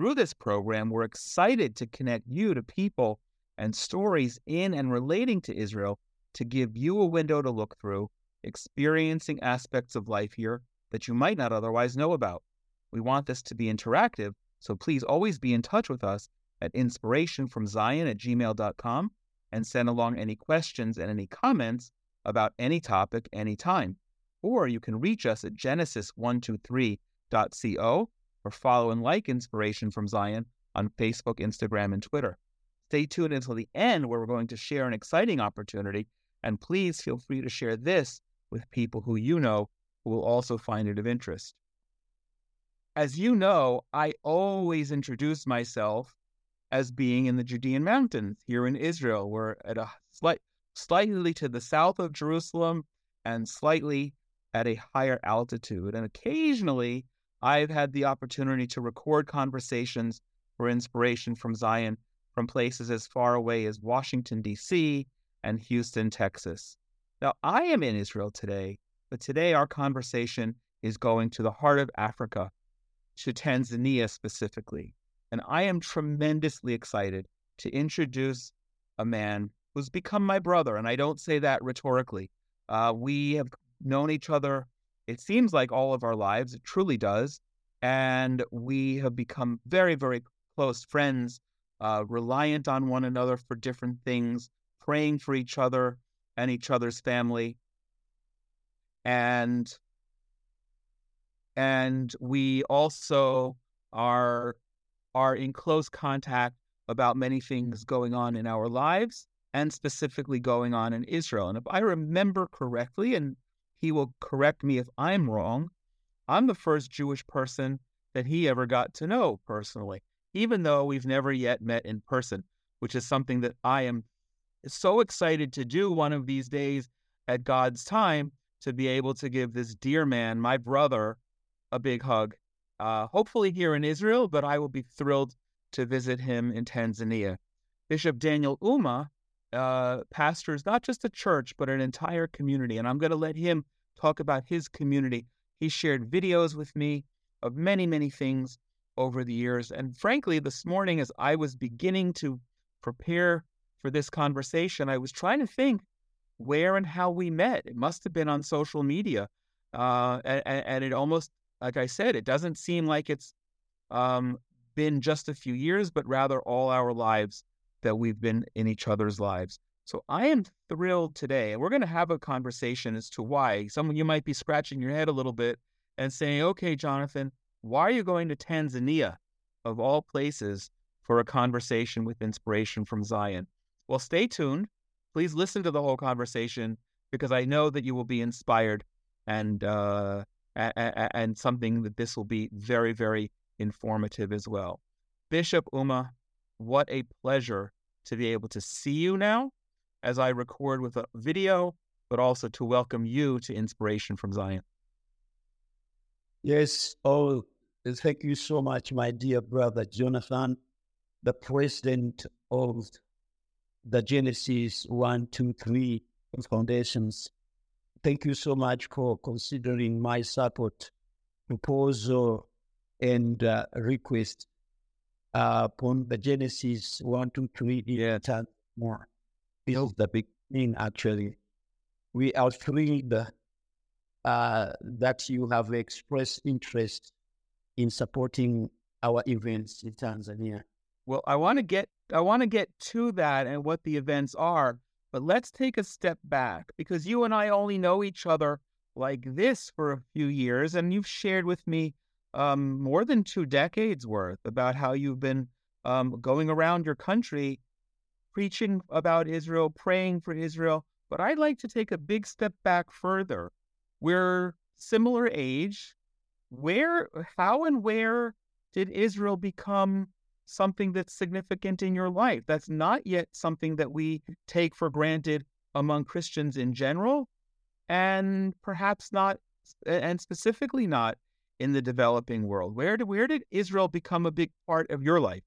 Through this program, we're excited to connect you to people and stories in and relating to Israel to give you a window to look through, experiencing aspects of life here that you might not otherwise know about. We want this to be interactive, so please always be in touch with us at inspirationfromzion at gmail.com and send along any questions and any comments about any topic anytime or you can reach us at genesis123.co or follow and like Inspiration from Zion on Facebook, Instagram, and Twitter. Stay tuned until the end where we're going to share an exciting opportunity. And please feel free to share this with people who you know who will also find it of interest. As you know, I always introduce myself as being in the Judean mountains here in Israel. We're at a slight, slightly to the south of Jerusalem and slightly at a higher altitude. And occasionally, I've had the opportunity to record conversations for inspiration from Zion from places as far away as Washington, D.C. and Houston, Texas. Now, I am in Israel today, but today our conversation is going to the heart of Africa, to Tanzania specifically. And I am tremendously excited to introduce a man who's become my brother. And I don't say that rhetorically. Uh, we have known each other, it seems like all of our lives. It truly does. And we have become very, very close friends, uh, reliant on one another for different things, praying for each other and each other's family. And and we also are are in close contact about many things going on in our lives and specifically going on in Israel. And if I remember correctly, and he will correct me if I'm wrong. I'm the first Jewish person that he ever got to know personally, even though we've never yet met in person, which is something that I am so excited to do one of these days at God's time to be able to give this dear man, my brother, a big hug. Uh, hopefully here in Israel, but I will be thrilled to visit him in Tanzania. Bishop Daniel Ouma uh, pastors not just a church, but an entire community. And I'm going to let him talk about his community. He shared videos with me of many, many things over the years. And frankly, this morning, as I was beginning to prepare for this conversation, I was trying to think where and how we met. It must have been on social media. Uh, and, and, it almost, like I said, it doesn't seem like it's um, been just a few years, but rather all our lives that we've been in each other's lives. So I am thrilled today, and we're going to have a conversation as to why. Some of you might be scratching your head a little bit and saying, okay, Jonathan, why are you going to Tanzania, of all places, for a conversation with inspiration from Zion? Well, stay tuned. Please listen to the whole conversation because I know that you will be inspired and uh, and something that this will be very, very informative as well. Bishop Ouma, what a pleasure to be able to see you now as I record with a video, but also to welcome you to Inspiration from Zion. Yes. Oh, thank you so much, my dear brother Jonathan, the president of the Genesis 1, 2, 3 foundations. Thank you so much for considering my support, proposal, and uh, request uh, upon the Genesis 1, 2, 3, yeah. and more. This is the beginning, actually. We are thrilled uh, that you have expressed interest in supporting our events in Tanzania. Well, I want to get I want to get to that and what the events are, but let's take a step back because you and I only know each other like this for a few years, and you've shared with me um, more than two decades worth about how you've been um, going around your country preaching about Israel, praying for Israel. But I'd like to take a big step back further. We're similar age. Where, how, and where did Israel become something that's significant in your life. That's not yet something that we take for granted among Christians in general, and perhaps not, and specifically not in the developing world. Where did where did Israel become a big part of your life?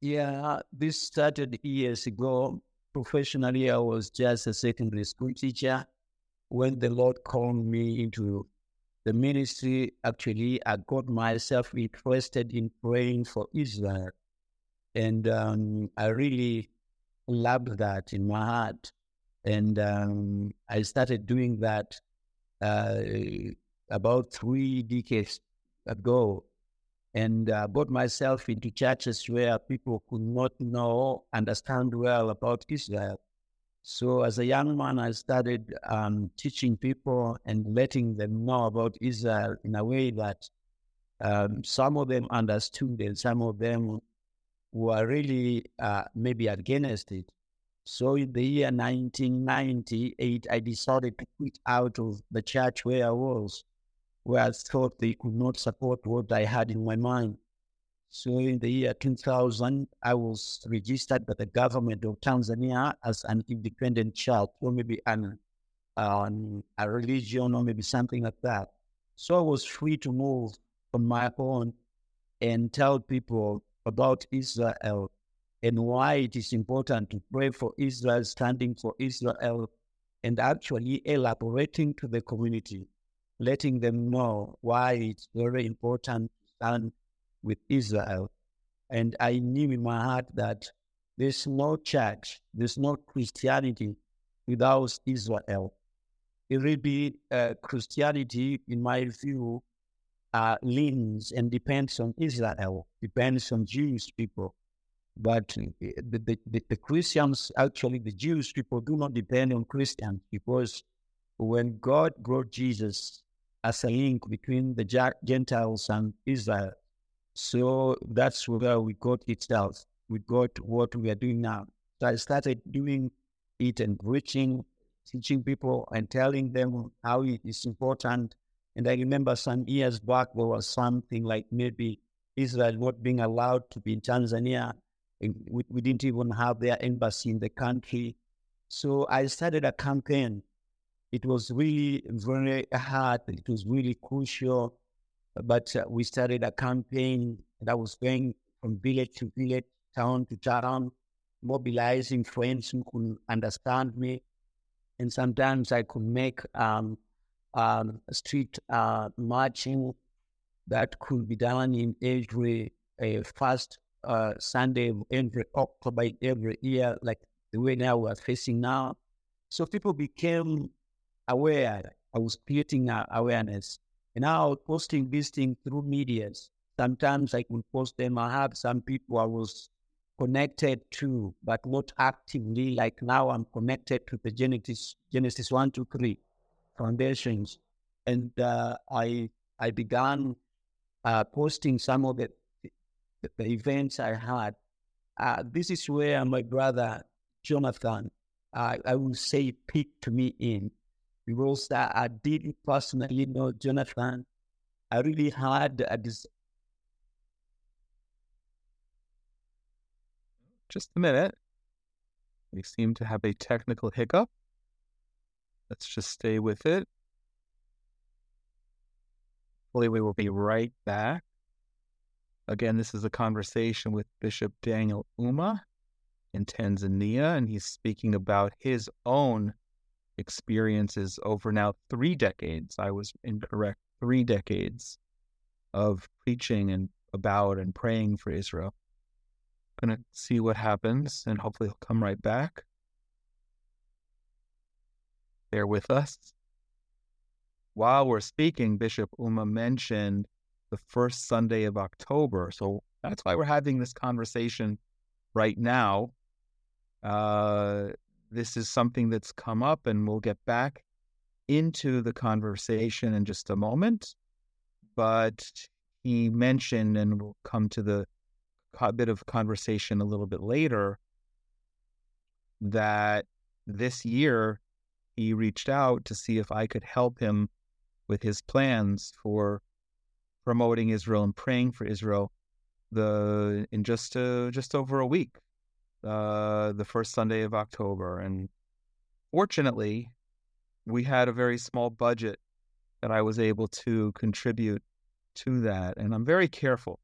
Yeah, this started years ago. Professionally, I was just a secondary school teacher. When the Lord called me into the ministry, actually, I got myself interested in praying for Israel. And um, I really loved that in my heart. And um, I started doing that uh, about three decades ago and uh, got myself into churches where people could not know, understand well about Israel. So as a young man, I started um, teaching people and letting them know about Israel in a way that um, some of them understood and some of them were really uh, maybe against it. So in the year 1998, I decided to quit out of the church where I was, where I thought they could not support what I had in my mind. So in the year 2000, I was registered by the government of Tanzania as an independent child, or maybe an, um, a religion, or maybe something like that. So I was free to move on my own and tell people about Israel and why it is important to pray for Israel, standing for Israel, and actually elaborating to the community, letting them know why it's very important to stand with Israel. And I knew in my heart that there's no church, there's no Christianity without Israel. It will be uh, Christianity, in my view, uh, leans and depends on Israel, depends on Jewish people. But the, the, the, Christians, actually, the Jewish people do not depend on Christians because when God brought Jesus as a link between the Gentiles and Israel, so that's where we got itself. We got what we are doing now. So I started doing it and preaching, teaching people and telling them how it is important. And I remember some years back, there was something like maybe Israel not being allowed to be in Tanzania. We, we didn't even have their embassy in the country. So I started a campaign. It was really very hard. It was really crucial but uh, we started a campaign that was going from village to village, town to town, mobilizing friends who could understand me. And sometimes I could make um, um, street uh, marching that could be done in every uh, first uh, Sunday of every October every year, like the way now we're facing now. So people became aware. I was creating awareness. And now posting these things through medias. Sometimes I could post them. I have some people I was connected to, but not actively. Like now I'm connected to the Genesis Genesis Three, foundations. And uh, I I began uh, posting some of the, the, events I had. Uh, this is where my brother Jonathan, I will say, picked me in because I, I didn't personally know Jonathan. I really had a des- Just a minute. We seem to have a technical hiccup. Let's just stay with it. Hopefully, we will be right back. Again, this is a conversation with Bishop Daniel Ouma in Tanzania, and he's speaking about his own experiences over now three decades. I was incorrect, three decades of preaching and about and praying for Israel. To see what happens and hopefully he'll come right back. Bear with us. While we're speaking, Bishop Ouma mentioned the first Sunday of October. So that's why we're having this conversation right now. Uh, this is something that's come up, and we'll get back into the conversation in just a moment. But he mentioned, and we'll come to the bit of conversation a little bit later, that this year he reached out to see if I could help him with his plans for promoting Israel and praying for Israel the in just uh, just over a week, uh, the first Sunday of October, and fortunately, we had a very small budget that I was able to contribute to that, and I'm very careful.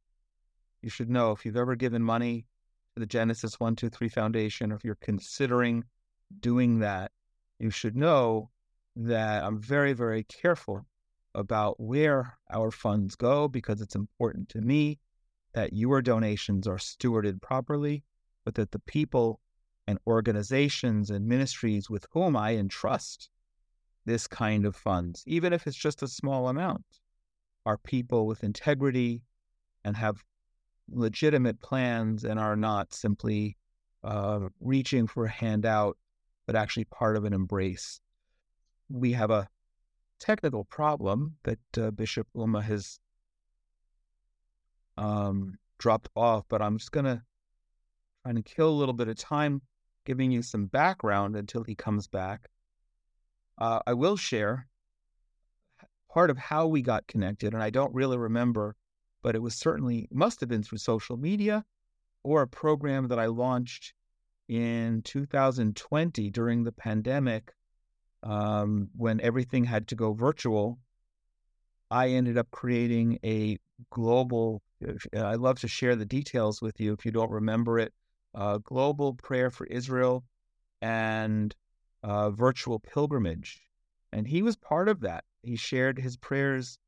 You should know if you've ever given money to the Genesis One Two Three Foundation, or if you're considering doing that, you should know that I'm very very careful about where our funds go because it's important to me that your donations are stewarded properly, but that the people and organizations and ministries with whom I entrust this kind of funds, even if it's just a small amount, are people with integrity and have legitimate plans and are not simply uh, reaching for a handout, but actually part of an embrace. We have a technical problem that uh, Bishop Ouma has um, dropped off, but I'm just going to try to kill a little bit of time giving you some background until he comes back. Uh, I will share part of how we got connected, and I don't really remember, but it was certainly, must have been through social media or a program that I launched in 2020 during the pandemic um, when everything had to go virtual. I ended up creating a global I'd love to share the details with you if you don't remember it. Uh, global prayer for Israel and uh, virtual pilgrimage. And he was part of that. He shared his prayers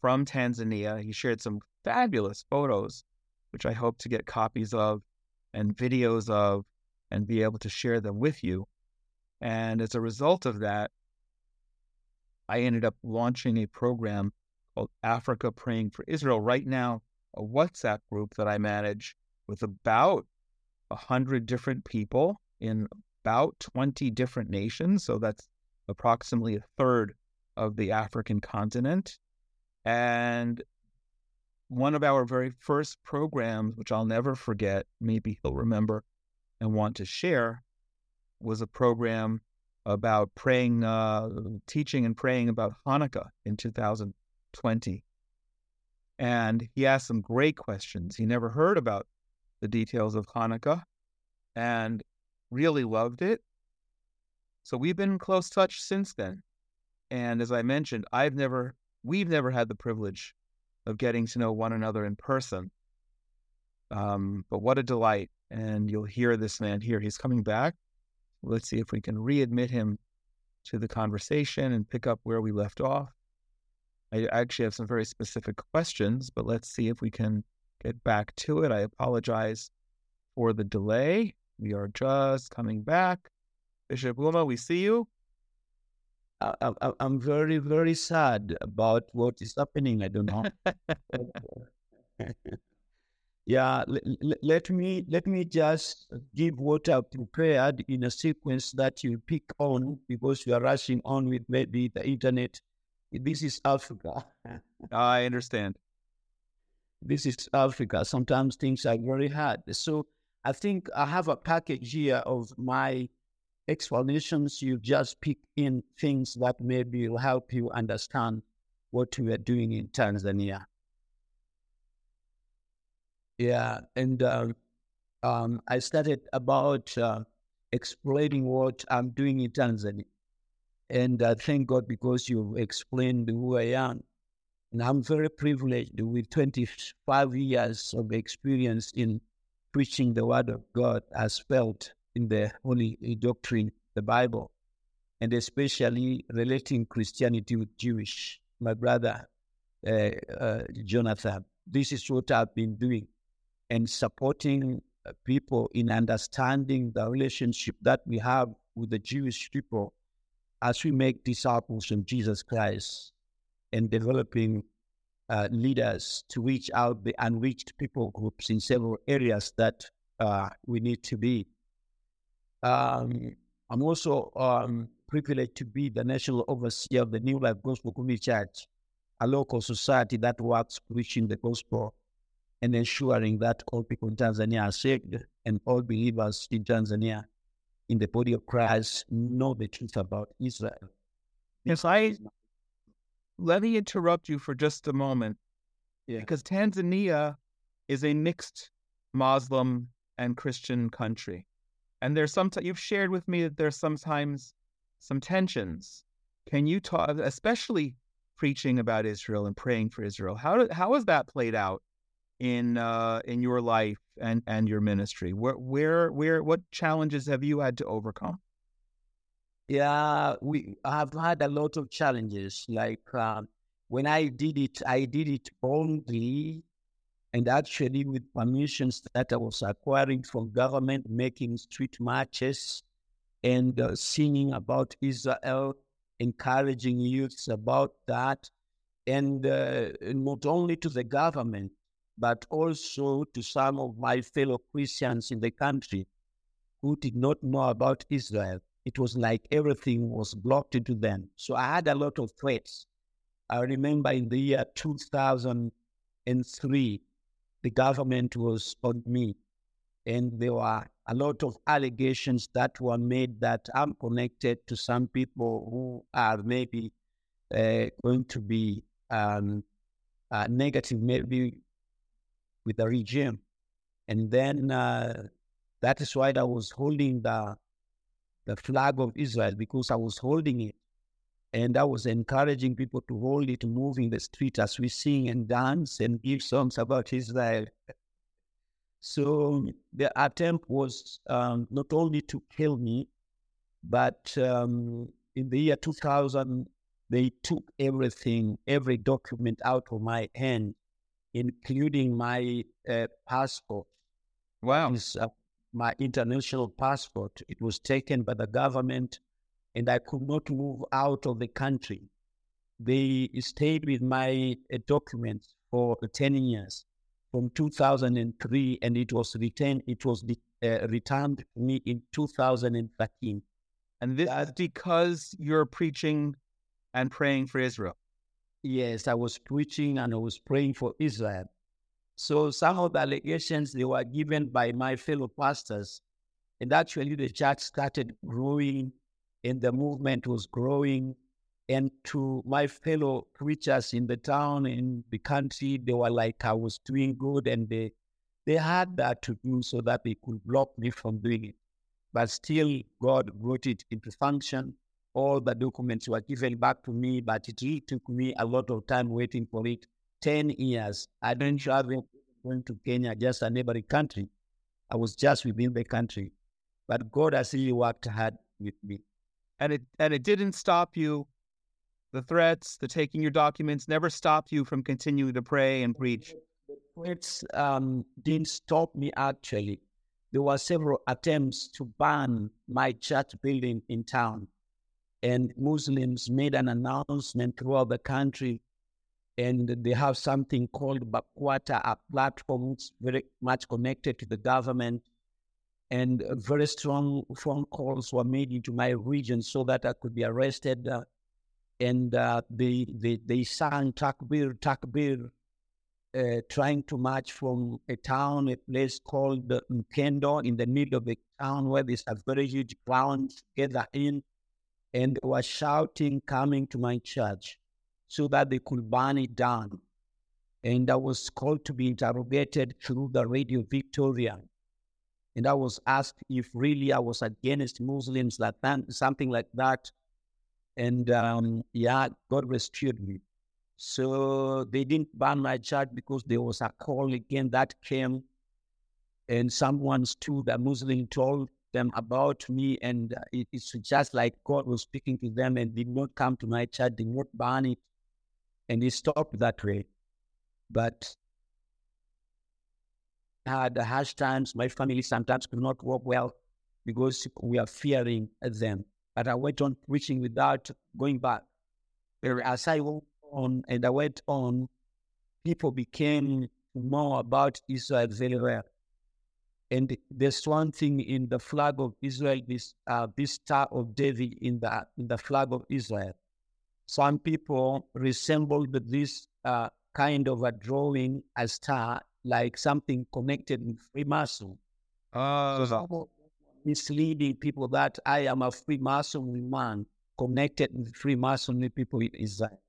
from Tanzania. He shared some fabulous photos, which I hope to get copies of and videos of and be able to share them with you. And as a result of that, I ended up launching a program called Africa Praying for Israel. Right now, a WhatsApp group that I manage with about 100 different people in about 20 different nations. So that's approximately a third of the African continent. And one of our very first programs, which I'll never forget, maybe he'll remember and want to share, was a program about praying, uh, teaching and praying about Hanukkah in 2020. And he asked some great questions. He never heard about the details of Hanukkah and really loved it. So we've been in close touch since then. And as I mentioned, I've never, we've never had the privilege of getting to know one another in person. Um, but what a delight. And you'll hear this man here. He's coming back. Let's see if we can readmit him to the conversation and pick up where we left off. I actually have some very specific questions, but let's see if we can get back to it. I apologize for the delay. We are just coming back. Bishop Ouma, we see you. I, am very, very sad about what is happening. I don't know. yeah, l- let me let me just give what I've prepared in a sequence that you pick on because you are rushing on with maybe the internet this is Africa. I understand. This is Africa. Sometimes things are very hard. So I think I have a package here of my explanations. You just pick in things that maybe will help you understand what we are doing in Tanzania. Yeah, and uh, um, I started about uh, explaining what I'm doing in Tanzania. And uh, thank God because you've explained who I am. And I'm very privileged with 25 years of experience in preaching the word of God as felt in the holy doctrine, the Bible, and especially relating Christianity with Jewish. My brother, uh, uh, Jonathan, this is what I've been doing and supporting people in understanding the relationship that we have with the Jewish people as we make disciples of Jesus Christ and developing uh, leaders to reach out the unreached people groups in several areas that uh, we need to be. Um, I'm also um, privileged to be the national overseer of the New Life Gospel Community Church, a local society that works preaching the gospel and ensuring that all people in Tanzania are saved and all believers in Tanzania in the body of Christ know the truth about Israel. Yes, I let me interrupt you for just a moment. Yeah. Because Tanzania is a mixed Muslim and Christian country. And there's some, you've shared with me that there's sometimes some tensions. Can you talk, especially preaching about Israel and praying for Israel? How, did, how has that played out in, uh, in your life and, and your ministry? Where, where, where, what challenges have you had to overcome? Yeah, we have had a lot of challenges. Like uh, when I did it, I did it boldly and actually with permissions that I was acquiring from government, making street marches and uh, singing about Israel, encouraging youths about that, and uh, not only to the government, but also to some of my fellow Christians in the country who did not know about Israel it was like everything was blocked into them. So I had a lot of threats. I remember in the year 2003, the government was on me, and there were a lot of allegations that were made that I'm connected to some people who are maybe uh, going to be um, uh, negative, maybe with the regime. And then uh, that is why I was holding the the flag of Israel because I was holding it. And I was encouraging people to hold it, move in the street as we sing and dance and give songs about Israel. So the attempt was um, not only to kill me, but um, in the year 2000, they took everything, every document out of my hand, including my uh, passport. Wow. My international passport. It was taken by the government, and I could not move out of the country. They stayed with my uh, documents for 10 years from 2003, and it was returned. It was uh, returned to me in 2013. And this is because you're preaching and praying for Israel. Yes, I was preaching and I was praying for Israel. So some of the allegations they were given by my fellow pastors, and actually the church started growing, and the movement was growing. And to my fellow preachers in the town, in the country, they were like I was doing good, and they they had that to do so that they could block me from doing it. But still, God brought it into function. All the documents were given back to me, but it really took me a lot of time waiting for it 10 years. I didn't travel going to Kenya, just a neighboring country. I was just within the country. But God has really worked hard with me. And it and it didn't stop you. The threats, the taking your documents never stopped you from continuing to pray and preach. The threats um, didn't stop me actually. There were several attempts to ban my church building in town. And Muslims made an announcement throughout the country and they have something called BAKWATA, a platform very much connected to the government. And very strong phone calls were made into my region so that I could be arrested. Uh, and uh, they, they, they sang Takbir, Takbir, uh, trying to march from a town, a place called Mkendo, in the middle of the town where there's a very huge ground together in. And they were shouting, coming to my church so that they could burn it down. And I was called to be interrogated through the Radio Victoria. And I was asked if really I was against Muslims, like that, something like that. And um, yeah, God rescued me. So they didn't burn my church because there was a call again that came, and someone stood, a Muslim told them about me, and it, it's just like God was speaking to them and did not come to my church, did not burn it and he stopped that way. But had harsh times. My family sometimes could not work well because we are fearing them. But I went on preaching without going back. As I went on and I went on, people became more about Israel very well. And there's one thing in the flag of Israel, this uh, this star of David in the in the flag of Israel some people resembled this uh, kind of a drawing, a star, like something connected with Freemason. Uh, so misleading people that I am a Freemason man connected with Freemason people in Israel.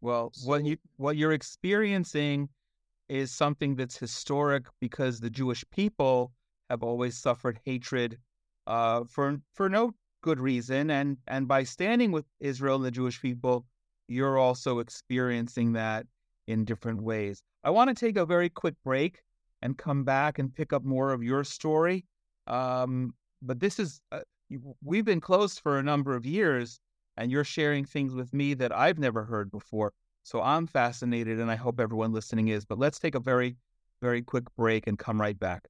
Well, what you what you're experiencing is something that's historic because the Jewish people have always suffered hatred uh, for for no good reason, and and by standing with Israel and the Jewish people, you're also experiencing that in different ways. I want to take a very quick break and come back and pick up more of your story. Um, but this is uh, we've been close for a number of years, and you're sharing things with me that I've never heard before. So I'm fascinated, and I hope everyone listening is. But let's take a very, very quick break and come right back.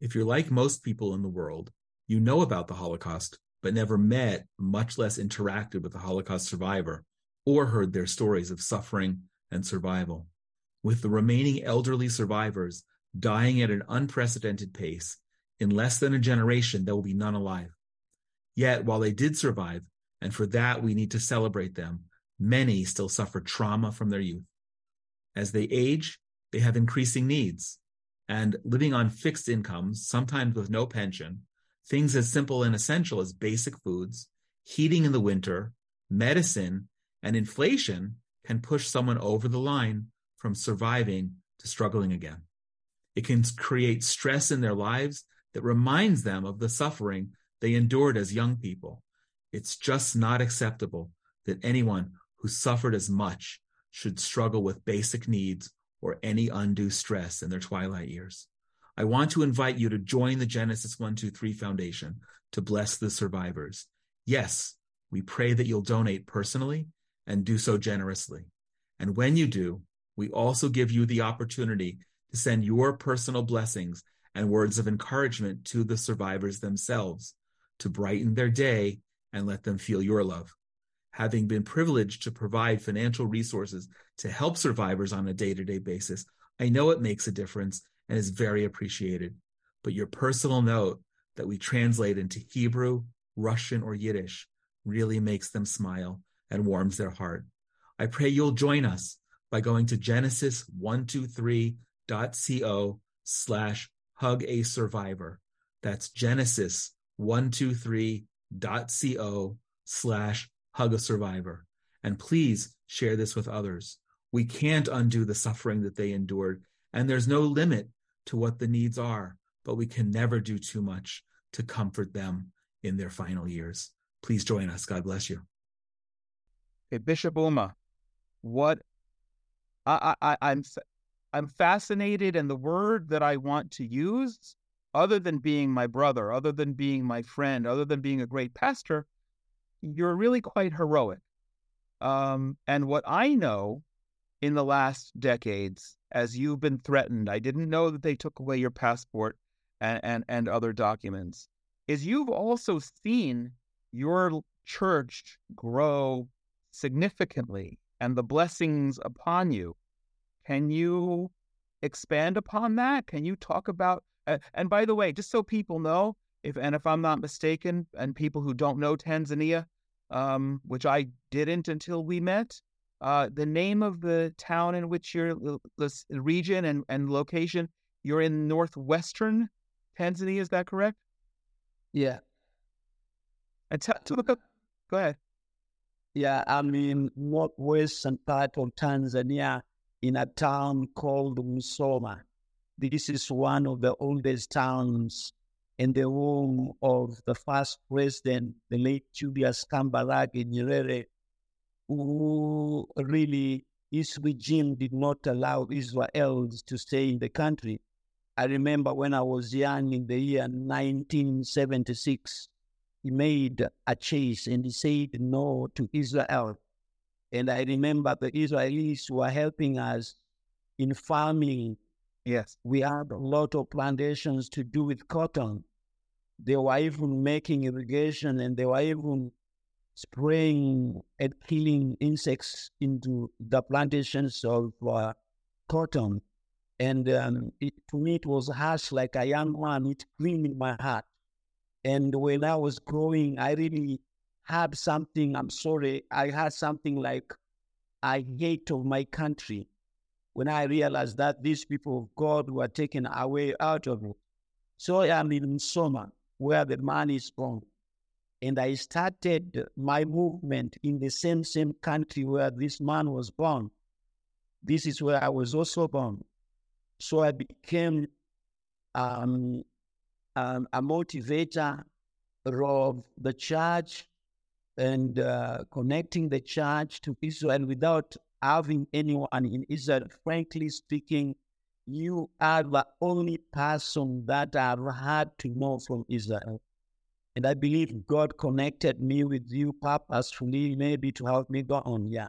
If you're like most people in the world, you know about the Holocaust, but never met, much less interacted with a Holocaust survivor or heard their stories of suffering and survival. With the remaining elderly survivors dying at an unprecedented pace, in less than a generation, there will be none alive. Yet, while they did survive, and for that we need to celebrate them, many still suffer trauma from their youth. As they age, they have increasing needs, and living on fixed incomes, sometimes with no pension, things as simple and essential as basic foods, heating in the winter, medicine, and inflation can push someone over the line from surviving to struggling again. It can create stress in their lives that reminds them of the suffering they endured as young people. It's just not acceptable that anyone who suffered as much should struggle with basic needs or any undue stress in their twilight years. I want to invite you to join the Genesis 123 Foundation to bless the survivors. Yes, we pray that you'll donate personally and do so generously. And when you do, we also give you the opportunity to send your personal blessings and words of encouragement to the survivors themselves to brighten their day and let them feel your love. Having been privileged to provide financial resources to help survivors on a day to day basis, I know it makes a difference and is very appreciated. But your personal note that we translate into Hebrew, Russian, or Yiddish really makes them smile and warms their heart. I pray you'll join us by going to genesis123.co slash hug a survivor. That's genesis123.co slash hug a survivor. And please share this with others. We can't undo the suffering that they endured, and there's no limit to what the needs are, but we can never do too much to comfort them in their final years. Please join us. God bless you. Okay, Bishop Ouma, what I, I, I'm I'm fascinated, and the word that I want to use, other than being my brother, other than being my friend, other than being a great pastor, you're really quite heroic. Um, and what I know in the last decades as you've been threatened. I didn't know that they took away your passport and, and, and other documents. Is you've also seen your church grow significantly and the blessings upon you. Can you expand upon that? Can you talk about? Uh, and by the way, just so people know, if and if I'm not mistaken, and people who don't know Tanzania, um, which I didn't until we met, uh, the name of the town in which you're, the region and, and location, you're in northwestern Tanzania, is that correct? Yeah. And t- t- look up, go ahead. Yeah, I'm in northwestern part of Tanzania in a town called Musoma. This is one of the oldest towns in the home of the first president, the late Julius Kambarage Nyerere, who really his regime did not allow Israelis to stay in the country. I remember when I was young in the year 1976, he made a chase and he said no to Israel. And I remember the Israelis were helping us in farming. Yes. We had a lot of plantations to do with cotton. They were even making irrigation and they were even spraying and killing insects into the plantations of uh, cotton. And um, it, to me, it was harsh like a young man. It grinned in my heart. And when I was growing, I really had something, I'm sorry, I had something like I hate of my country when I realized that these people of God were taken away out of it. So I am in Soma, where the man is born and I started my movement in the same same country where this man was born. This is where I was also born. So I became um, um, a motivator of the church and uh, connecting the church to Israel without having anyone in Israel. Frankly speaking, you are the only person that I've had to know from Israel. And I believe God connected me with you purposefully, maybe to help me go on. Yeah.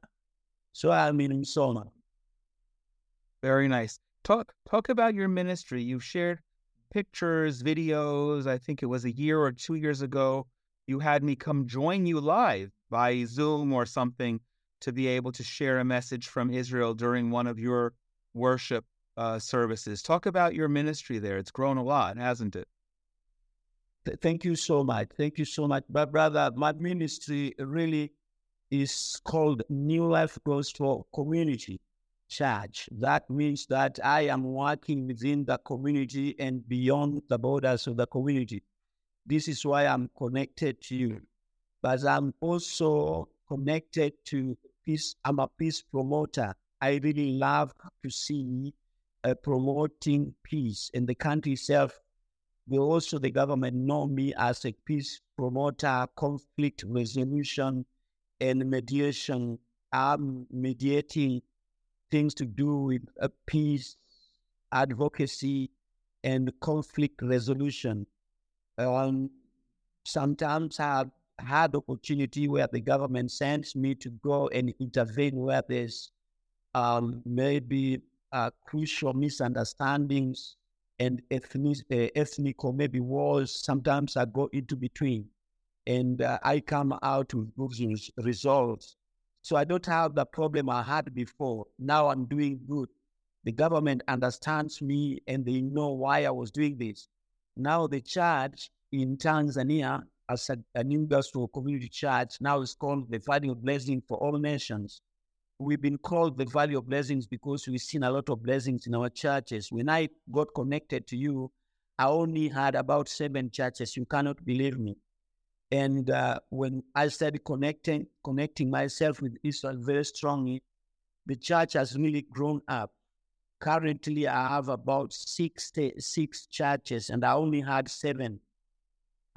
So I'm in Soma. Very nice. Talk talk about your ministry. You've shared pictures, videos. I think it was a year or two years ago. You had me come join you live by Zoom or something to be able to share a message from Israel during one of your worship uh, services. Talk about your ministry there. It's grown a lot, hasn't it? Thank you so much. Thank you so much. But brother, my ministry really is called New Life Gospel Community Church. That means that I am working within the community and beyond the borders of the community. This is why I'm connected to you. But I'm also connected to peace. I'm a peace promoter. I really love to see uh, promoting peace in the country itself. But also, the government know me as a peace promoter, conflict resolution, and mediation. I'm mediating things to do with uh, peace, advocacy, and conflict resolution. Um, sometimes I've had opportunity where the government sends me to go and intervene where there's um, maybe uh, crucial misunderstandings and ethnic, uh, ethnic or maybe wars. Sometimes I go into between and uh, I come out with good results. So I don't have the problem I had before. Now I'm doing good. The government understands me and they know why I was doing this. Now the church in Tanzania as a, an industrial community church now is called the Valley of Blessing for All Nations. We've been called the Valley of Blessings because we've seen a lot of blessings in our churches. When I got connected to you, I only had about seven churches. You cannot believe me. And uh, when I started connecting, connecting myself with Israel very strongly, the church has really grown up. Currently, I have about 66 churches, and I only had seven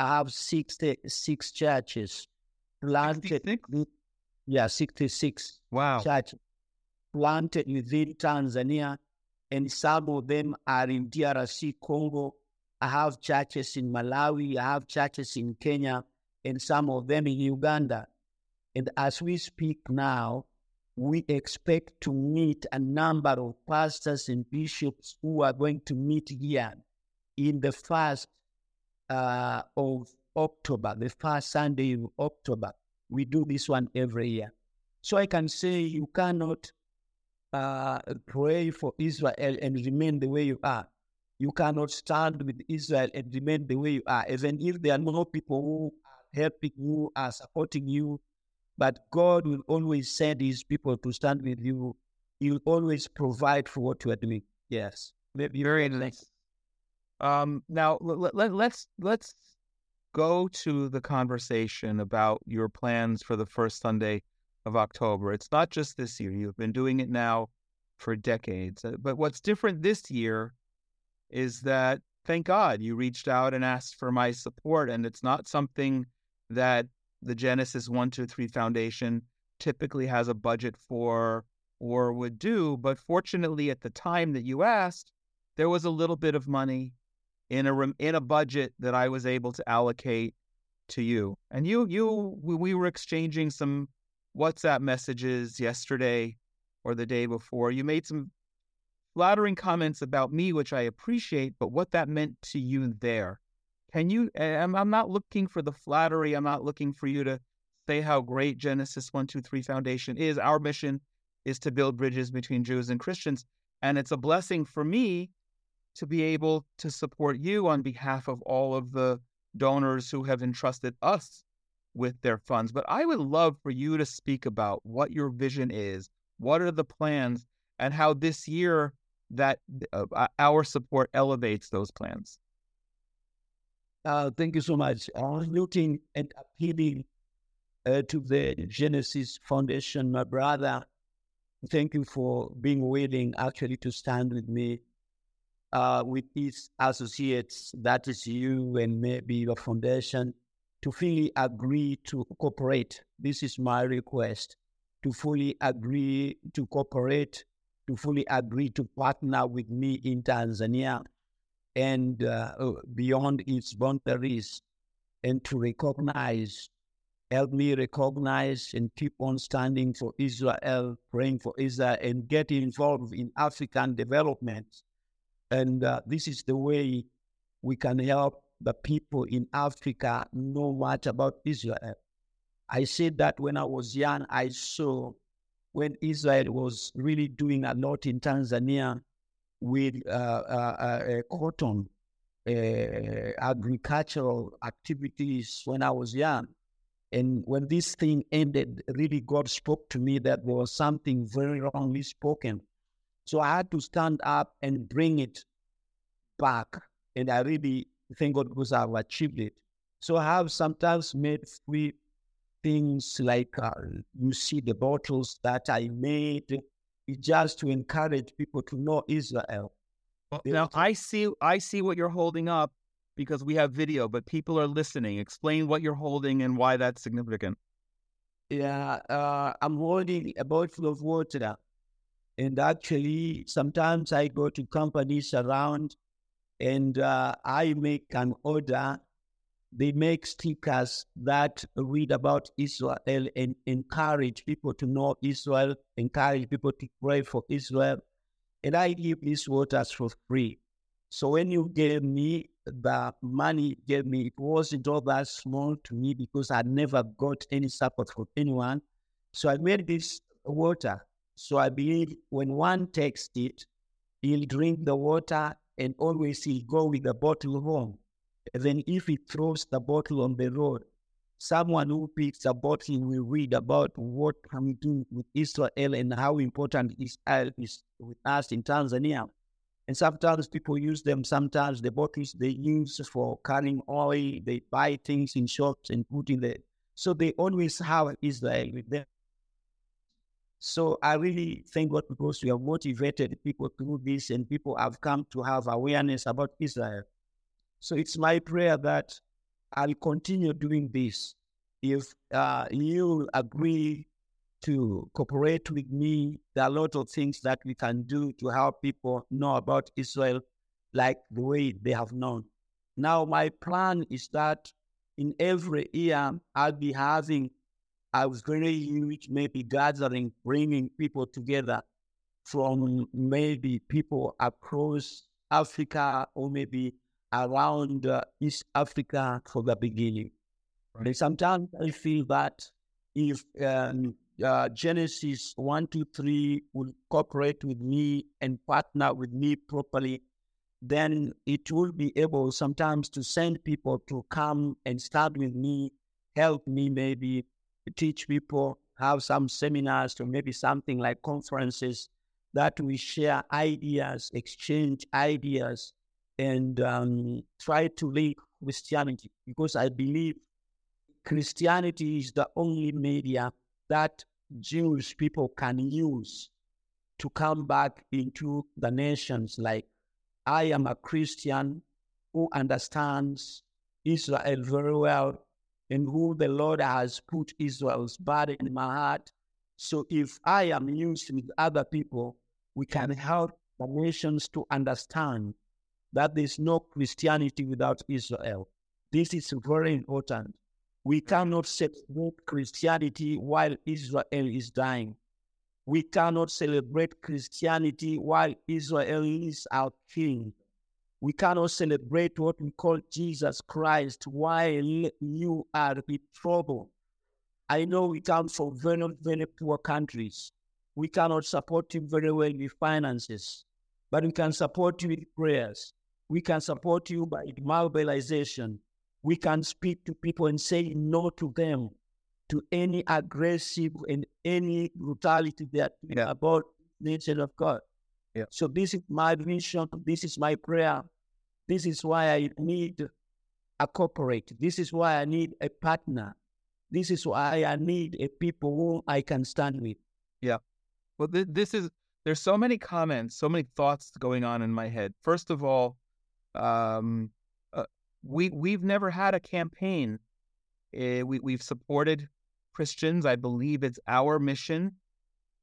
I have 66 churches planted. 66? Yeah, 66. Wow. Churches planted within Tanzania, and some of them are in DRC Congo. I have churches in Malawi, I have churches in Kenya, and some of them in Uganda. And as we speak now, we expect to meet a number of pastors and bishops who are going to meet here in the first uh, of October, the first Sunday of October. We do this one every year. So I can say you cannot uh, pray for Israel and remain the way you are. You cannot stand with Israel and remain the way you are, even if there are no people who helping you, are supporting you. But God will always send His people to stand with you. He will always provide for what you are doing. Yes. Very nice. Um, now let, let, let's let's go to the conversation about your plans for the first Sunday of October. It's not just this year; you've been doing it now for decades. Uh, but what's different this year is that, thank God, you reached out and asked for my support, and it's not something that the Genesis One Two Three Foundation typically has a budget for or would do. But fortunately, at the time that you asked, there was a little bit of money in a in a budget that I was able to allocate to you. And you you we were exchanging some WhatsApp messages yesterday or the day before. You made some flattering comments about me, which I appreciate, but what that meant to you there. Can you? I'm, I'm not looking for the flattery. I'm not looking for you to say how great Genesis One Two Three Foundation is. Our mission is to build bridges between Jews and Christians, and it's a blessing for me to be able to support you on behalf of all of the donors who have entrusted us with their funds. But I would love for you to speak about what your vision is, what are the plans, and how this year that uh, our support elevates those plans. Uh, thank you so much. I'm looking and appealing uh, to the Genesis Foundation, my brother. thank you for being willing actually to stand with me, uh, with these associates, that is you and maybe your foundation, to fully agree to cooperate. This is my request to fully agree to cooperate, to fully agree to partner with me in Tanzania and uh, uh beyond its boundaries, and to recognize help me recognize and keep on standing for Israel, praying for Israel, and get involved in African development. And uh, this is the way we can help the people in Africa know much about Israel. I said that when I was young, I saw when Israel was really doing a lot in Tanzania with uh, uh, uh cotton agricultural activities when I was young. And when this thing ended, really God spoke to me that there was something very wrongly spoken. So I had to stand up and bring it back. And I really thank God because I've achieved it. So I have sometimes made free things like uh, you see the bottles that I made just to encourage people to know Israel. Well, now I see I see what you're holding up because we have video, but people are listening. Explain what you're holding and why that's significant. Yeah, uh, I'm holding a bottle of water. And actually, sometimes I go to companies around and uh, I make an order. They make stickers that read about Israel and encourage people to know Israel, encourage people to pray for Israel. And I give these waters for free. So when you gave me the money gave me, it wasn't all that small to me because I never got any support from anyone. So I made this water. So I believe when one takes it, he'll drink the water and always he'll go with the bottle home. And then if he throws the bottle on the road, someone who picks a bottle will read about what can we do with Israel and how important Israel is with us in Tanzania. And sometimes people use them. Sometimes the bottles they use for carrying oil, they buy things in shops and put in there. So they always have Israel with them. So I really thank God because we have motivated people through this and people have come to have awareness about Israel. So it's my prayer that I'll continue doing this. If uh, you agree to cooperate with me. There are a lot of things that we can do to help people know about Israel like the way they have known. Now, my plan is that in every year, I'll be having a very huge, maybe gathering, bringing people together from maybe people across Africa or maybe around uh, East Africa for the beginning. Right. And sometimes I feel that if um, uh, Genesis 1, 2, 3 will cooperate with me and partner with me properly, then it will be able sometimes to send people to come and start with me, help me maybe teach people, have some seminars or maybe something like conferences that we share ideas, exchange ideas, and um, try to link Christianity because I believe Christianity is the only media that Jewish people can use to come back into the nations. Like, I am a Christian who understands Israel very well and who the Lord has put Israel's body in my heart. So, if I am used with other people, we can help the nations to understand that there's no Christianity without Israel. This is very important. We cannot celebrate Christianity while Israel is dying. We cannot celebrate Christianity while Israel is our king. We cannot celebrate what we call Jesus Christ while you are in trouble. I know we come from very, very poor countries. We cannot support you very well with finances, but we can support you with prayers. We can support you by mobilization we can speak to people and say no to them, to any aggressive and any brutality that yeah. about nature of God. Yeah. So this is my vision. This is my prayer. This is why I need a corporate. This is why I need a partner. This is why I need a people who I can stand with. Yeah. Well, th- this is there's so many comments, so many thoughts going on in my head. First of all, um, uh, we we've never had a campaign. Uh, we we've supported Christians. I believe it's our mission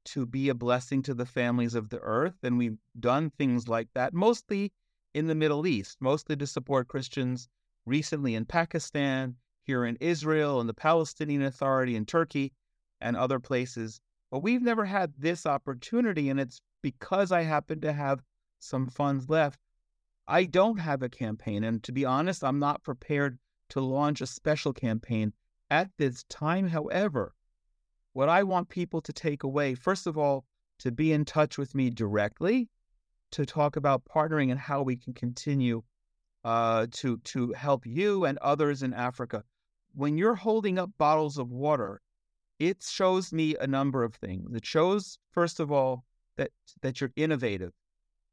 to be a blessing to the families of the earth, and we've done things like that mostly in the Middle East, mostly to support Christians. Recently in Pakistan, here in Israel, and the Palestinian Authority in Turkey, and other places. But we've never had this opportunity, and it's because I happen to have some funds left. I don't have a campaign. And to be honest, I'm not prepared to launch a special campaign at this time. However, what I want people to take away, first of all, to be in touch with me directly, to talk about partnering and how we can continue uh, to to help you and others in Africa. When you're holding up bottles of water it shows me a number of things. It shows, first of all, that that you're innovative.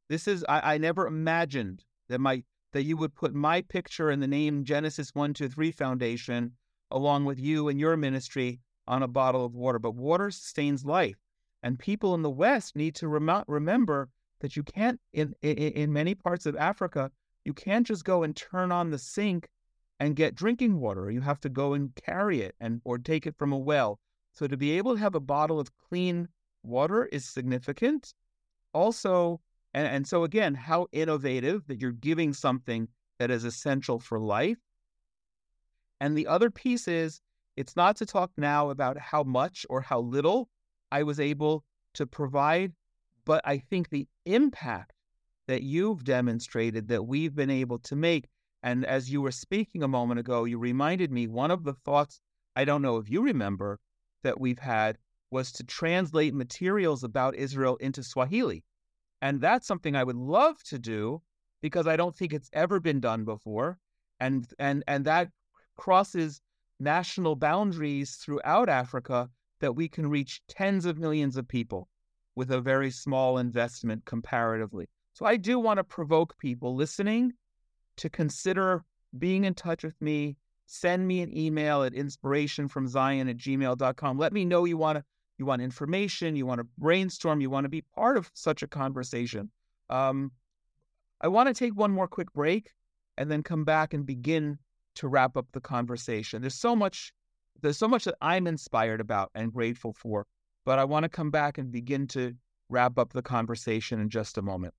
This is I, I never imagined that my that you would put my picture and the name Genesis One Two Three Foundation along with you and your ministry on a bottle of water. But water sustains life, and people in the West need to rem- remember that you can't in, in in many parts of Africa you can't just go and turn on the sink and get drinking water. You have to go and carry it and or take it from a well. So to be able to have a bottle of clean water is significant. Also, and, and so again, how innovative that you're giving something that is essential for life. And the other piece is it's not to talk now about how much or how little I was able to provide, but I think the impact that you've demonstrated that we've been able to make. And as you were speaking a moment ago, you reminded me one of the thoughts, I don't know if you remember, that we've had was to translate materials about Israel into Swahili. And that's something I would love to do because I don't think it's ever been done before. And and and that crosses national boundaries throughout Africa that we can reach tens of millions of people with a very small investment comparatively. So I do want to provoke people listening to consider being in touch with me send me an email at inspirationfromzion at gmail.com. Let me know you want to you want information, you want to brainstorm, you want to be part of such a conversation. Um, I want to take one more quick break and then come back and begin to wrap up the conversation. There's so much there's so much that I'm inspired about and grateful for, but I want to come back and begin to wrap up the conversation in just a moment.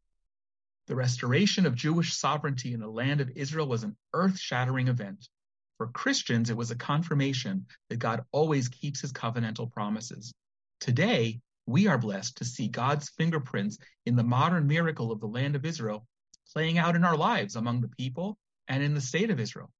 The restoration of Jewish sovereignty in the land of Israel was an earth shattering event. For Christians, it was a confirmation that God always keeps his covenantal promises. Today, we are blessed to see God's fingerprints in the modern miracle of the land of Israel playing out in our lives among the people and in the state of Israel.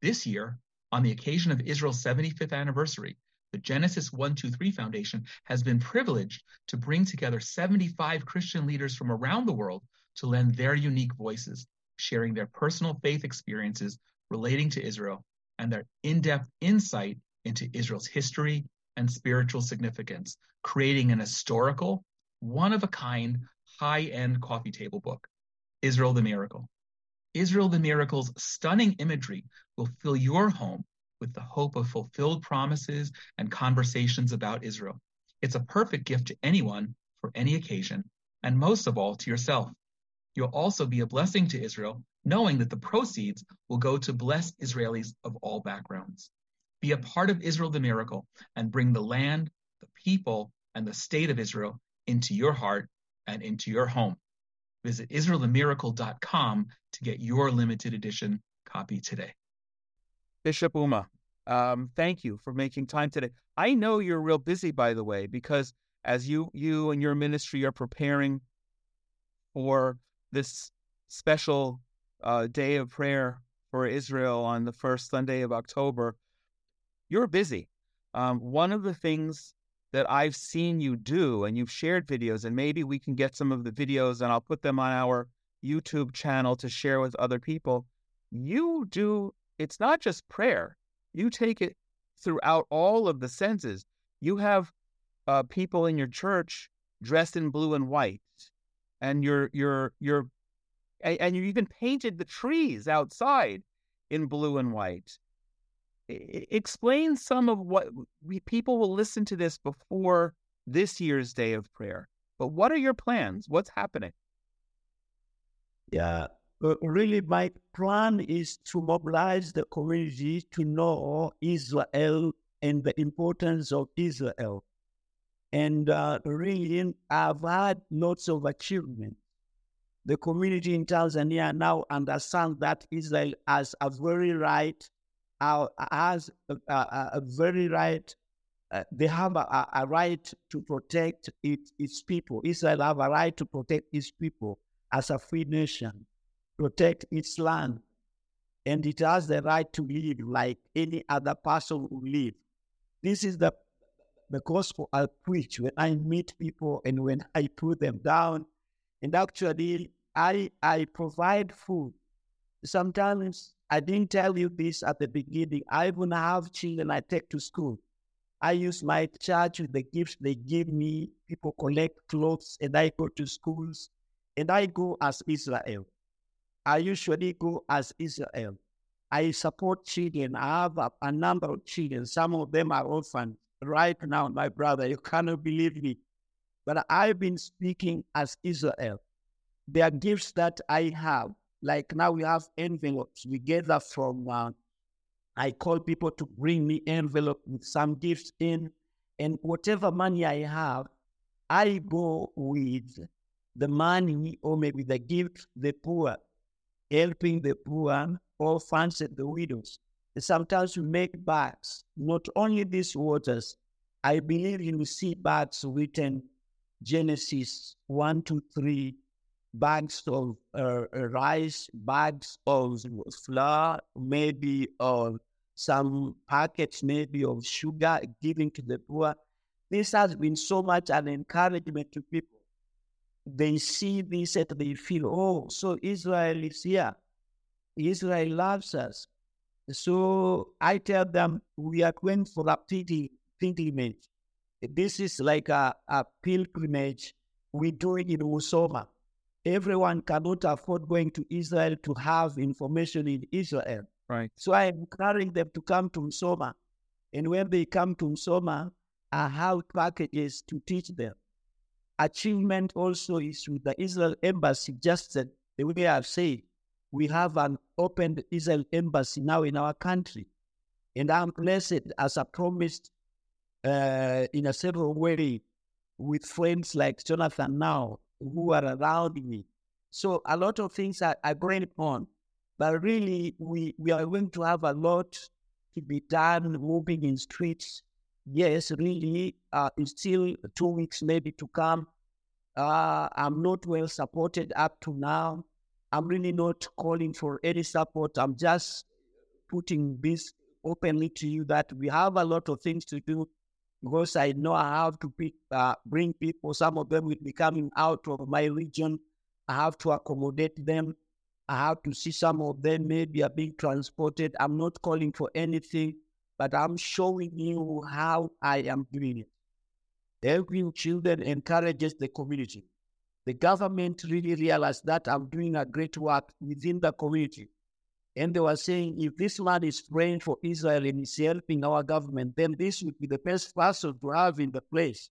This year, on the occasion of Israel's 75th anniversary, the Genesis 123 Foundation has been privileged to bring together 75 Christian leaders from around the world to lend their unique voices, sharing their personal faith experiences relating to Israel and their in depth insight into Israel's history and spiritual significance, creating an historical, one of a kind, high end coffee table book, Israel the Miracle. Israel the Miracle's stunning imagery will fill your home with the hope of fulfilled promises and conversations about Israel. It's a perfect gift to anyone for any occasion, and most of all to yourself. You'll also be a blessing to Israel knowing that the proceeds will go to bless Israelis of all backgrounds. Be a part of Israel the miracle and bring the land, the people, and the state of Israel into your heart and into your home. Visit IsraelTheMiracle.com to get your limited edition copy today. Bishop Ouma, um, thank you for making time today. I know you're real busy, by the way, because as you you and your ministry are preparing for this special uh, day of prayer for Israel on the first Sunday of October, you're busy. Um, one of the things that I've seen you do, and you've shared videos, and maybe we can get some of the videos and I'll put them on our YouTube channel to share with other people. You do, it's not just prayer, you take it throughout all of the senses. You have uh, people in your church dressed in blue and white, and you're you're you're and, and you even painted the trees outside in blue and white. Explain some of what we, people will listen to this before this year's day of prayer. But what are your plans? What's happening? Yeah, uh, really, my plan is to mobilize the community to know Israel and the importance of Israel. And uh, really, I've had lots of achievements. The community in Tanzania now understands that Israel has a very right, uh, has a, a, a very right uh, they have a, a, right to protect it, its people. Israel have a right to protect its people as a free nation, protect its land, and it has the right to live like any other person who live. This is the the gospel I preach when I meet people and when I put them down. And actually, I I provide food. Sometimes I didn't tell you this at the beginning. I even have children I take to school. I use my church with the gifts they give me. People collect clothes and I go to schools and I go as Israel. I usually go as Israel. I support children. I have a, a number of children. Some of them are orphans. Right now, my brother, you cannot believe me. But I've been speaking as Israel. There are gifts that I have. Like now we have envelopes we gather from uh, I call people to bring me envelope with some gifts in, and whatever money I have, I go with the money or maybe the gift the poor, helping the poor, orphans and the widows. Sometimes we make bags, not only these waters. I believe you will see bags written Genesis 1, 2, 3, bags of uh, rice, bags of flour, maybe of some packets, maybe of sugar giving to the poor. This has been so much an encouragement to people. They see this and they feel, oh, so Israel is here. Israel loves us. So I tell them we are going for a pilgrimage. This is like a, a pilgrimage we do it in Musoma. Everyone cannot afford going to Israel to have information in Israel. Right. So I'm encouraging them to come to Musoma. And when they come to Musoma, I have packages to teach them. Achievement also is with the Israel Embassy, just that the way I've said. We have an open Israel Embassy now in our country. And I'm blessed as I promised uh, in a several way with friends like Jonathan now who are around me. So a lot of things are, going on, but really we, we are going to have a lot to be done moving in streets. Yes, really, uh, it's still two weeks maybe to come. Uh, I'm not well supported up to now. I'm really not calling for any support. I'm just putting this openly to you that we have a lot of things to do because I know I have to pick, uh, bring people. Some of them will be coming out of my region. I have to accommodate them. I have to see some of them maybe are being transported. I'm not calling for anything, but I'm showing you how I am doing it. Helping children encourages the community. The government really realized that I'm doing a great work within the community. And they were saying, if this man is praying for Israel and is helping our government, then this would be the best person to have in the place.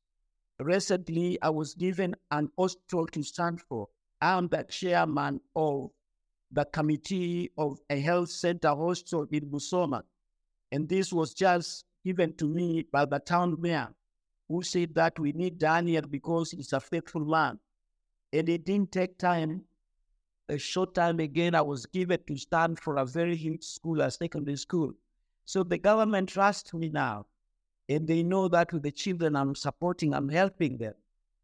Recently, I was given an hospital to stand for. I'm the chairman of the committee of a health center hospital in Musoma. And this was just given to me by the town mayor, who said that we need Daniel because he's a faithful man. And it didn't take time a short time again, I was given to stand for a very huge school, a secondary school. So the government trusts me now, and they know that with the children I'm supporting, I'm helping them.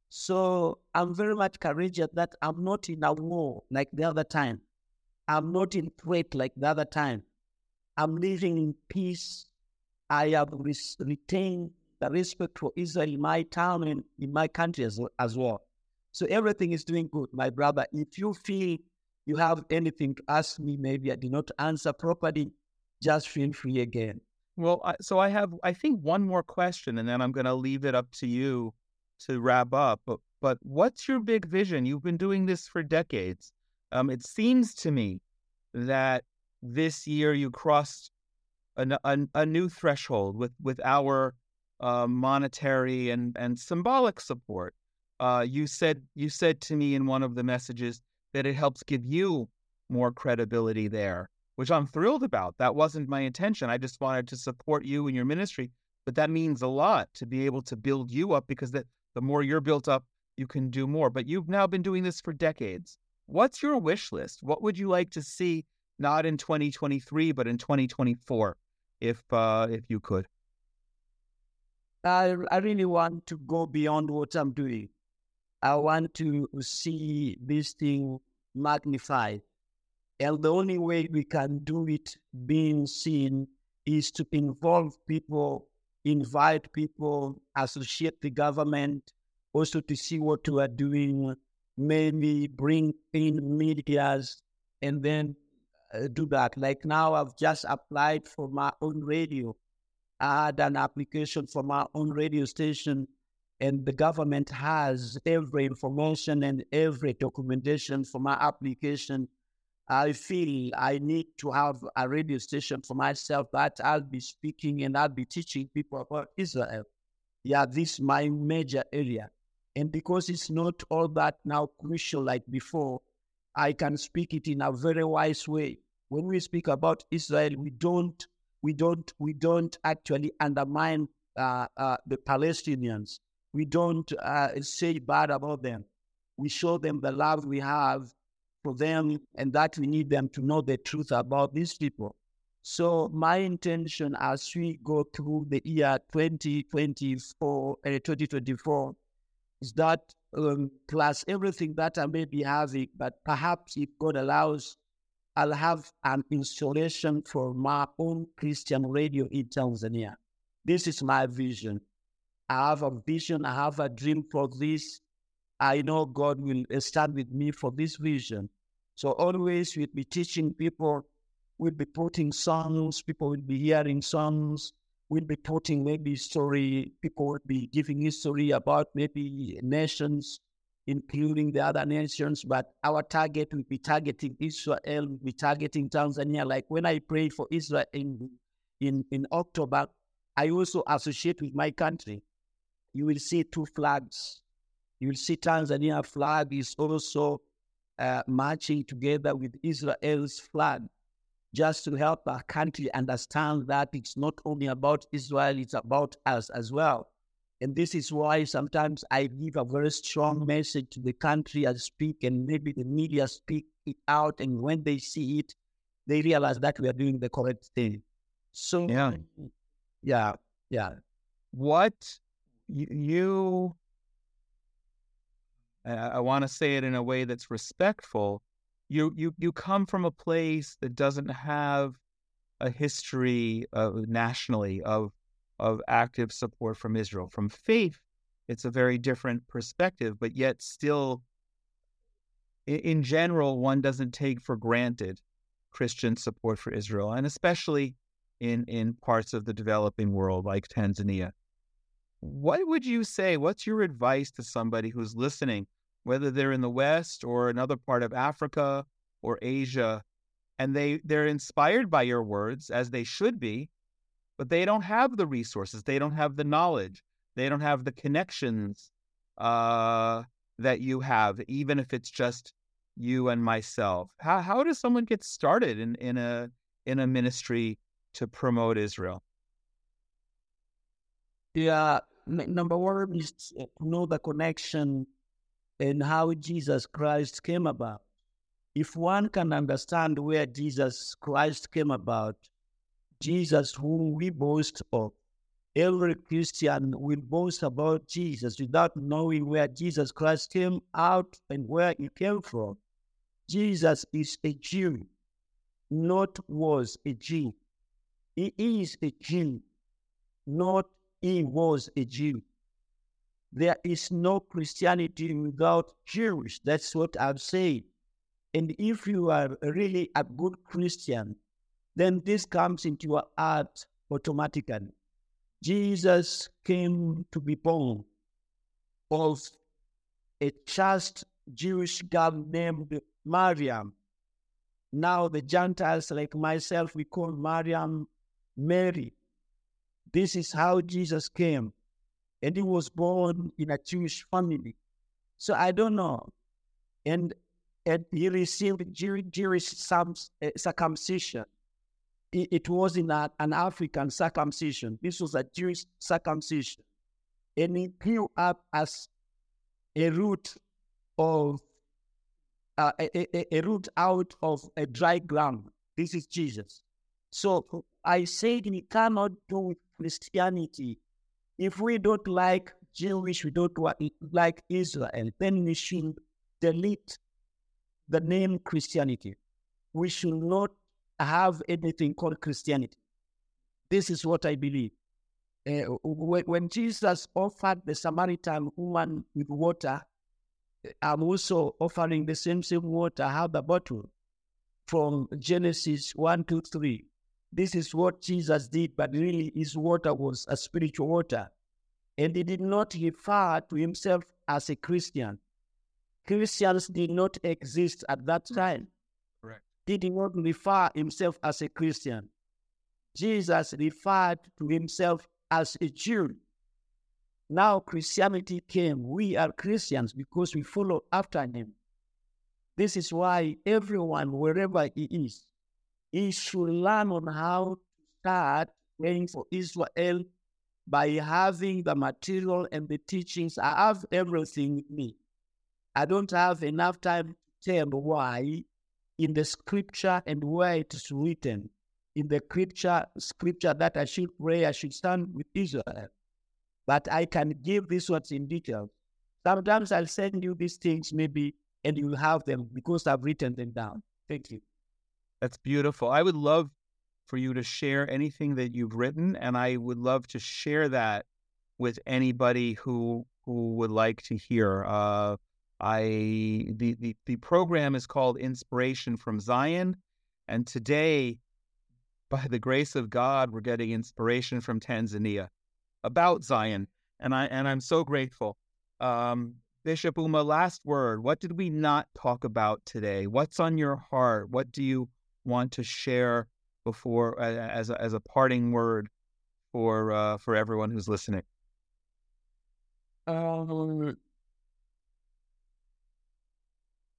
So I'm very much courageous that I'm not in a war like the other time. I'm not in threat like the other time. I'm living in peace. I have retained the respect for Israel in my town and in my country as, as well. So everything is doing good, my brother. If you feel you have anything to ask me, maybe I did not answer properly, just feel free again. Well, so I have, I think, one more question, and then I'm going to leave it up to you to wrap up. But, but what's your big vision? You've been doing this for decades. Um, it seems to me that this year you crossed a, a, a new threshold with, with our uh, monetary and and symbolic support. Uh, you said you said to me in one of the messages that it helps give you more credibility there, which I'm thrilled about. That wasn't my intention. I just wanted to support you in your ministry, but that means a lot to be able to build you up because that the more you're built up, you can do more. But you've now been doing this for decades. What's your wish list? What would you like to see not in 2023 but in 2024 if uh if you could? I I really want to go beyond what I'm doing. I want to see this thing magnified. And the only way we can do it being seen is to involve people, invite people, associate the government, also to see what we are doing, maybe bring in medias, and then uh, do that. Like now, I've just applied for my own radio. I had an application for my own radio station and the government has every information and every documentation for my application. I feel I need to have a radio station for myself that I'll be speaking and I'll be teaching people about Israel. Yeah, this is my major area. And because it's not all that now crucial like before, I can speak it in a very wise way. When we speak about Israel, we don't, we don't, we don't actually undermine uh, uh, the Palestinians we don't uh, say bad about them. We show them the love we have for them and that we need them to know the truth about these people. So my intention as we go through the year 2024, uh, 2024 is that um, plus everything that I may be having, but perhaps if God allows, I'll have an installation for my own Christian radio in Tanzania. This is my vision. I have a vision, I have a dream for this. I know God will uh, stand with me for this vision. So always we'll be teaching people, we'll be putting songs, people will be hearing songs, we'll be putting maybe story, people will be giving history about maybe nations, including the other nations, but our target will be targeting Israel, We'll be targeting Tanzania. Like when I pray for Israel in, in, in October, I also associate with my country you will see two flags. You will see Tanzania flag is also uh, marching together with Israel's flag, just to help our country understand that it's not only about Israel, it's about us as well. And this is why sometimes I give a very strong message to the country I speak, and maybe the media speak it out. And when they see it, they realize that we are doing the correct thing. So, yeah, yeah, yeah. What you, I, I want to say it in a way that's respectful. You you you come from a place that doesn't have a history of nationally of of active support from Israel. From faith, it's a very different perspective, but yet still, in, in general, one doesn't take for granted Christian support for Israel, and especially in in parts of the developing world like Tanzania. What would you say? What's your advice to somebody who's listening, whether they're in the West or another part of Africa or Asia, and they, they're inspired by your words, as they should be, but they don't have the resources, they don't have the knowledge, they don't have the connections uh, that you have, even if it's just you and myself. How, how does someone get started in, in a in a ministry to promote Israel? Yeah, number one is to know the connection and how Jesus Christ came about. If one can understand where Jesus Christ came about, Jesus, whom we boast of, every Christian will boast about Jesus without knowing where Jesus Christ came out and where he came from. Jesus is a Jew, not was a Jew. He is a Jew, not he was a Jew. There is no Christianity without Jewish. That's what I've said. And if you are really a good Christian, then this comes into your heart automatically. Jesus came to be born of a chaste Jewish girl named Mariam. Now the Gentiles like myself, we call Mariam Mary This is how Jesus came. And he was born in a Jewish family. So I don't know. And, and he received Jewish eh, circumcision. It was in an African circumcision. This was a Jewish circumcision. And he grew up as a root of uh, a, a, a root out of a dry ground. This is Jesus. So I said we cannot do Christianity if we don't like Jewish, we don't like Israel, then we should delete the name Christianity. We should not have anything called Christianity. This is what I believe. Uh, when Jesus offered the Samaritan woman with water, I'm also offering the same same water. I have the bottle from Genesis 1, 2, 3. This is what Jesus did, but really his water was a spiritual water. And he did not refer to himself as a Christian. Christians did not exist at that hmm. time. Correct. He did not refer himself as a Christian. Jesus referred to himself as a Jew. Now Christianity came. We are Christians because we follow after him. This is why everyone, wherever he is, he should learn on how to start praying for Israel by having the material and the teachings. I have everything with me. I don't have enough time to tell why in the scripture and where it is written in the scripture scripture that I should pray, I should stand with Israel. But I can give these words in detail. Sometimes I'll send you these things maybe and you'll have them because I've written them down. Thank you. That's beautiful. I would love for you to share anything that you've written, and I would love to share that with anybody who who would like to hear. Uh, I the, the the program is called Inspiration from Zion, and today, by the grace of God, we're getting inspiration from Tanzania about Zion, and I and I'm so grateful. Um, Bishop Ouma, last word. What did we not talk about today? What's on your heart? What do you want to share before as a, as a parting word for uh, for everyone who's listening? Um,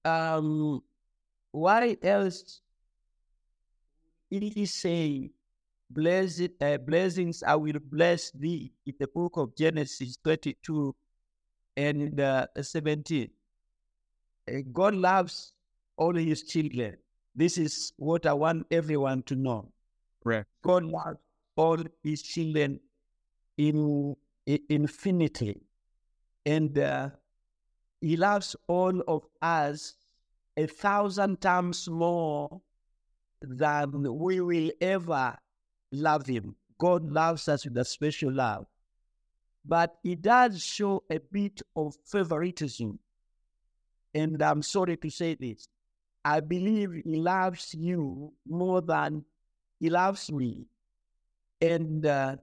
um, what else? It is saying, "Blessed uh, blessings I will bless thee." In the book of Genesis thirty-two and uh, seventeen, uh, God loves all His children. This is what I want everyone to know. Right. God loves all his children in, in infinity. And uh, he loves all of us a thousand times more than we will ever love him. God loves us with a special love. But he does show a bit of favoritism. And I'm sorry to say this. I believe he loves you more than he loves me. And uh,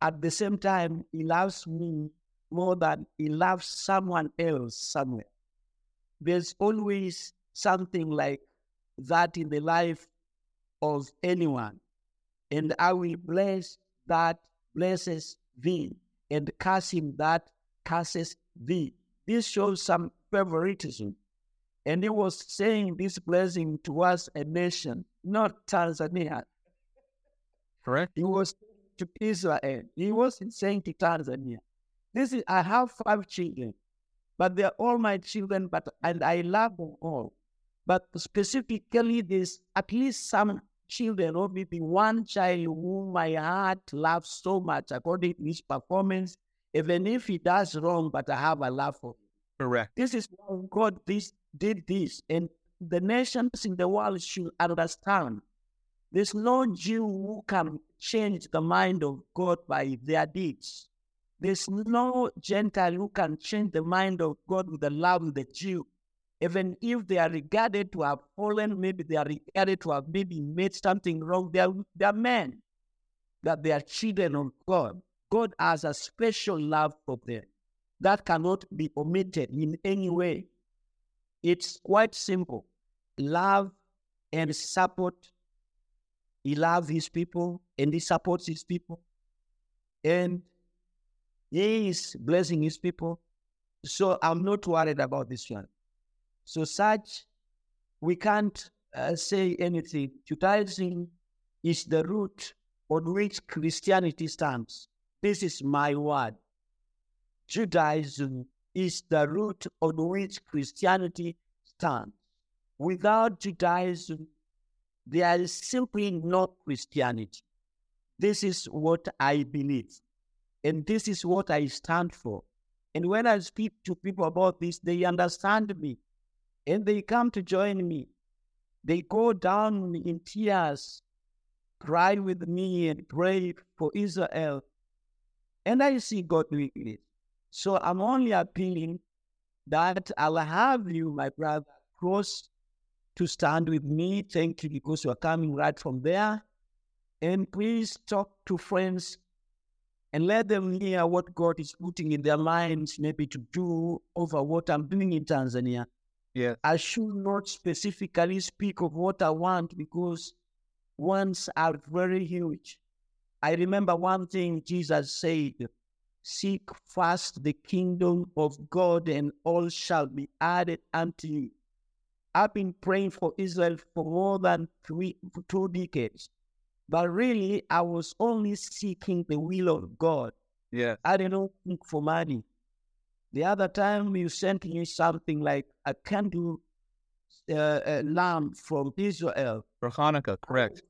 at the same time, he loves me more than he loves someone else somewhere. There's always something like that in the life of anyone. And I will bless that blesses thee, and curse him that curses thee. This shows some favoritism. And he was saying this blessing towards a nation, not Tanzania. Correct. He was to Israel. He wasn't saying to Tanzania. This is I have five children, but they're all my children, but and I love them all. But specifically this at least some children or maybe one child whom my heart loves so much according to his performance, even if he does wrong, but I have a love for him. Correct. This is why God this did this, and the nations in the world should understand. There's no Jew who can change the mind of God by their deeds. There's no Gentile who can change the mind of God with the love of the Jew. Even if they are regarded to have fallen, maybe they are regarded to have maybe made something wrong, they are, they are men, that they are children of God. God has a special love for them that cannot be omitted in any way. It's quite simple. Love and support. He loves his people and he supports his people. and He is blessing His people. So I'm not worried about this one. So such, we can't uh, say anything. Judaism is the root on which Christianity stands. This is my word. Judaism is the root on which Christianity stands. Without Judaism, there is simply no Christianity. This is what I believe. And this is what I stand for. And when I speak to people about this, they understand me and they come to join me. They go down in tears, cry with me, and pray for Israel. And I see God doing it. So I'm only appealing that I'll have you, my brother, close to stand with me. Thank you because you're coming right from there. And please talk to friends and let them hear what God is putting in their minds, maybe to do over what I'm doing in Tanzania. Yeah. I should not specifically speak of what I want because wants are very huge. I remember one thing Jesus said Seek first the kingdom of God, and all shall be added unto you. I've been praying for Israel for more than three, two decades. But really, I was only seeking the will of God. Yeah. I didn't look for money. The other time you sent me something like a candle uh, a lamb from Israel. For Hanukkah, correct.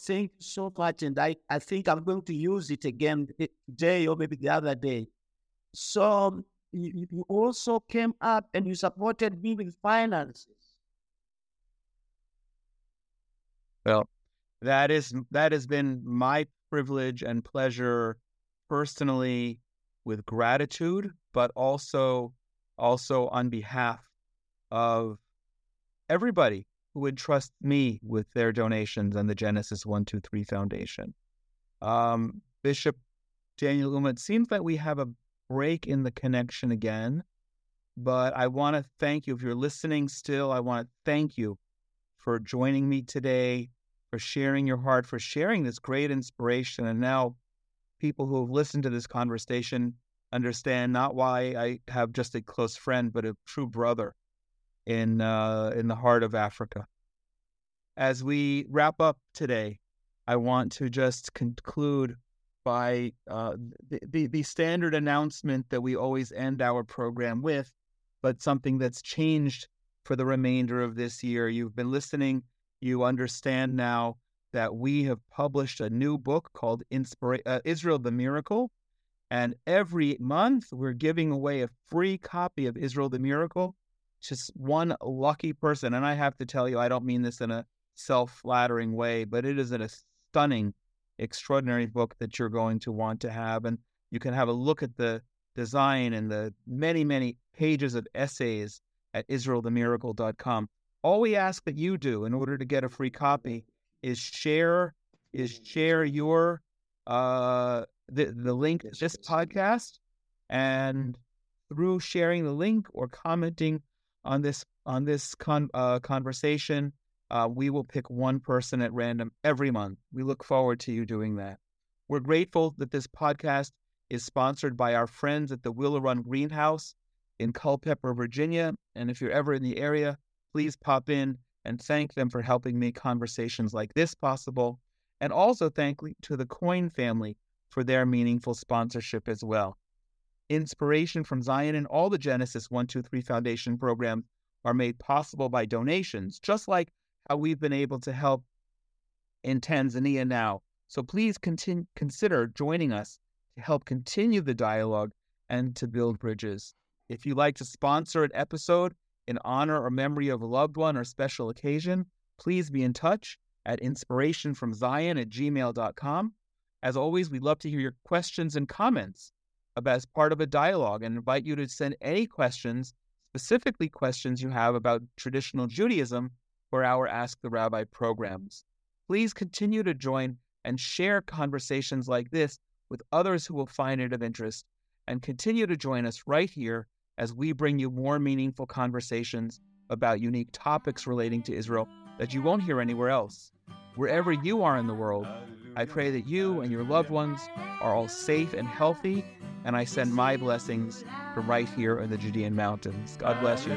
Thank you so much. And I, I think I'm going to use it again today or maybe the other day. So you, you also came up and you supported me with finances. Well, that is that has been my privilege and pleasure personally with gratitude but also also on behalf of everybody who would trust me with their donations and the Genesis 123 Foundation. Um, Bishop Daniel Ouma, it seems like we have a break in the connection again, but I want to thank you. If you're listening still, I want to thank you for joining me today, for sharing your heart, for sharing this great inspiration. And now, people who have listened to this conversation understand not why I have just a close friend, but a true brother in uh, in the heart of Africa. As we wrap up today, I want to just conclude by uh, the, the, the standard announcement that we always end our program with, but something that's changed for the remainder of this year. You've been listening. You understand now that we have published a new book called Inspira- uh, Israel the Miracle. And every month, we're giving away a free copy of Israel the Miracle just one lucky person. And I have to tell you, I don't mean this in a self flattering way, but it is a stunning, extraordinary book that you're going to want to have. And you can have a look at the design and the many, many pages of essays at israelthemiracle.com. All we ask that you do in order to get a free copy is share is share your uh the, the link to this podcast and through sharing the link or commenting on this on this con, uh, conversation. Uh, we will pick one person at random every month. We look forward to you doing that. We're grateful that this podcast is sponsored by our friends at the Willow Run Greenhouse in Culpeper, Virginia. And if you're ever in the area, please pop in and thank them for helping make conversations like this possible. And also thank to the Coin family for their meaningful sponsorship as well inspiration from Zion and all the Genesis 123 Foundation programs are made possible by donations, just like how we've been able to help in Tanzania now. So please continue, consider joining us to help continue the dialogue and to build bridges. If you'd like to sponsor an episode in honor or memory of a loved one or special occasion, please be in touch at inspirationfromzion at gmail.com. As always, we'd love to hear your questions and comments as part of a dialogue and invite you to send any questions, specifically questions you have about traditional Judaism for our Ask the Rabbi programs. Please continue to join and share conversations like this with others who will find it of interest, and continue to join us right here as we bring you more meaningful conversations about unique topics relating to Israel that you won't hear anywhere else. Wherever you are in the world, I pray that you and your loved ones are all safe and healthy, and I send my blessings from right here in the Judean mountains. God bless you.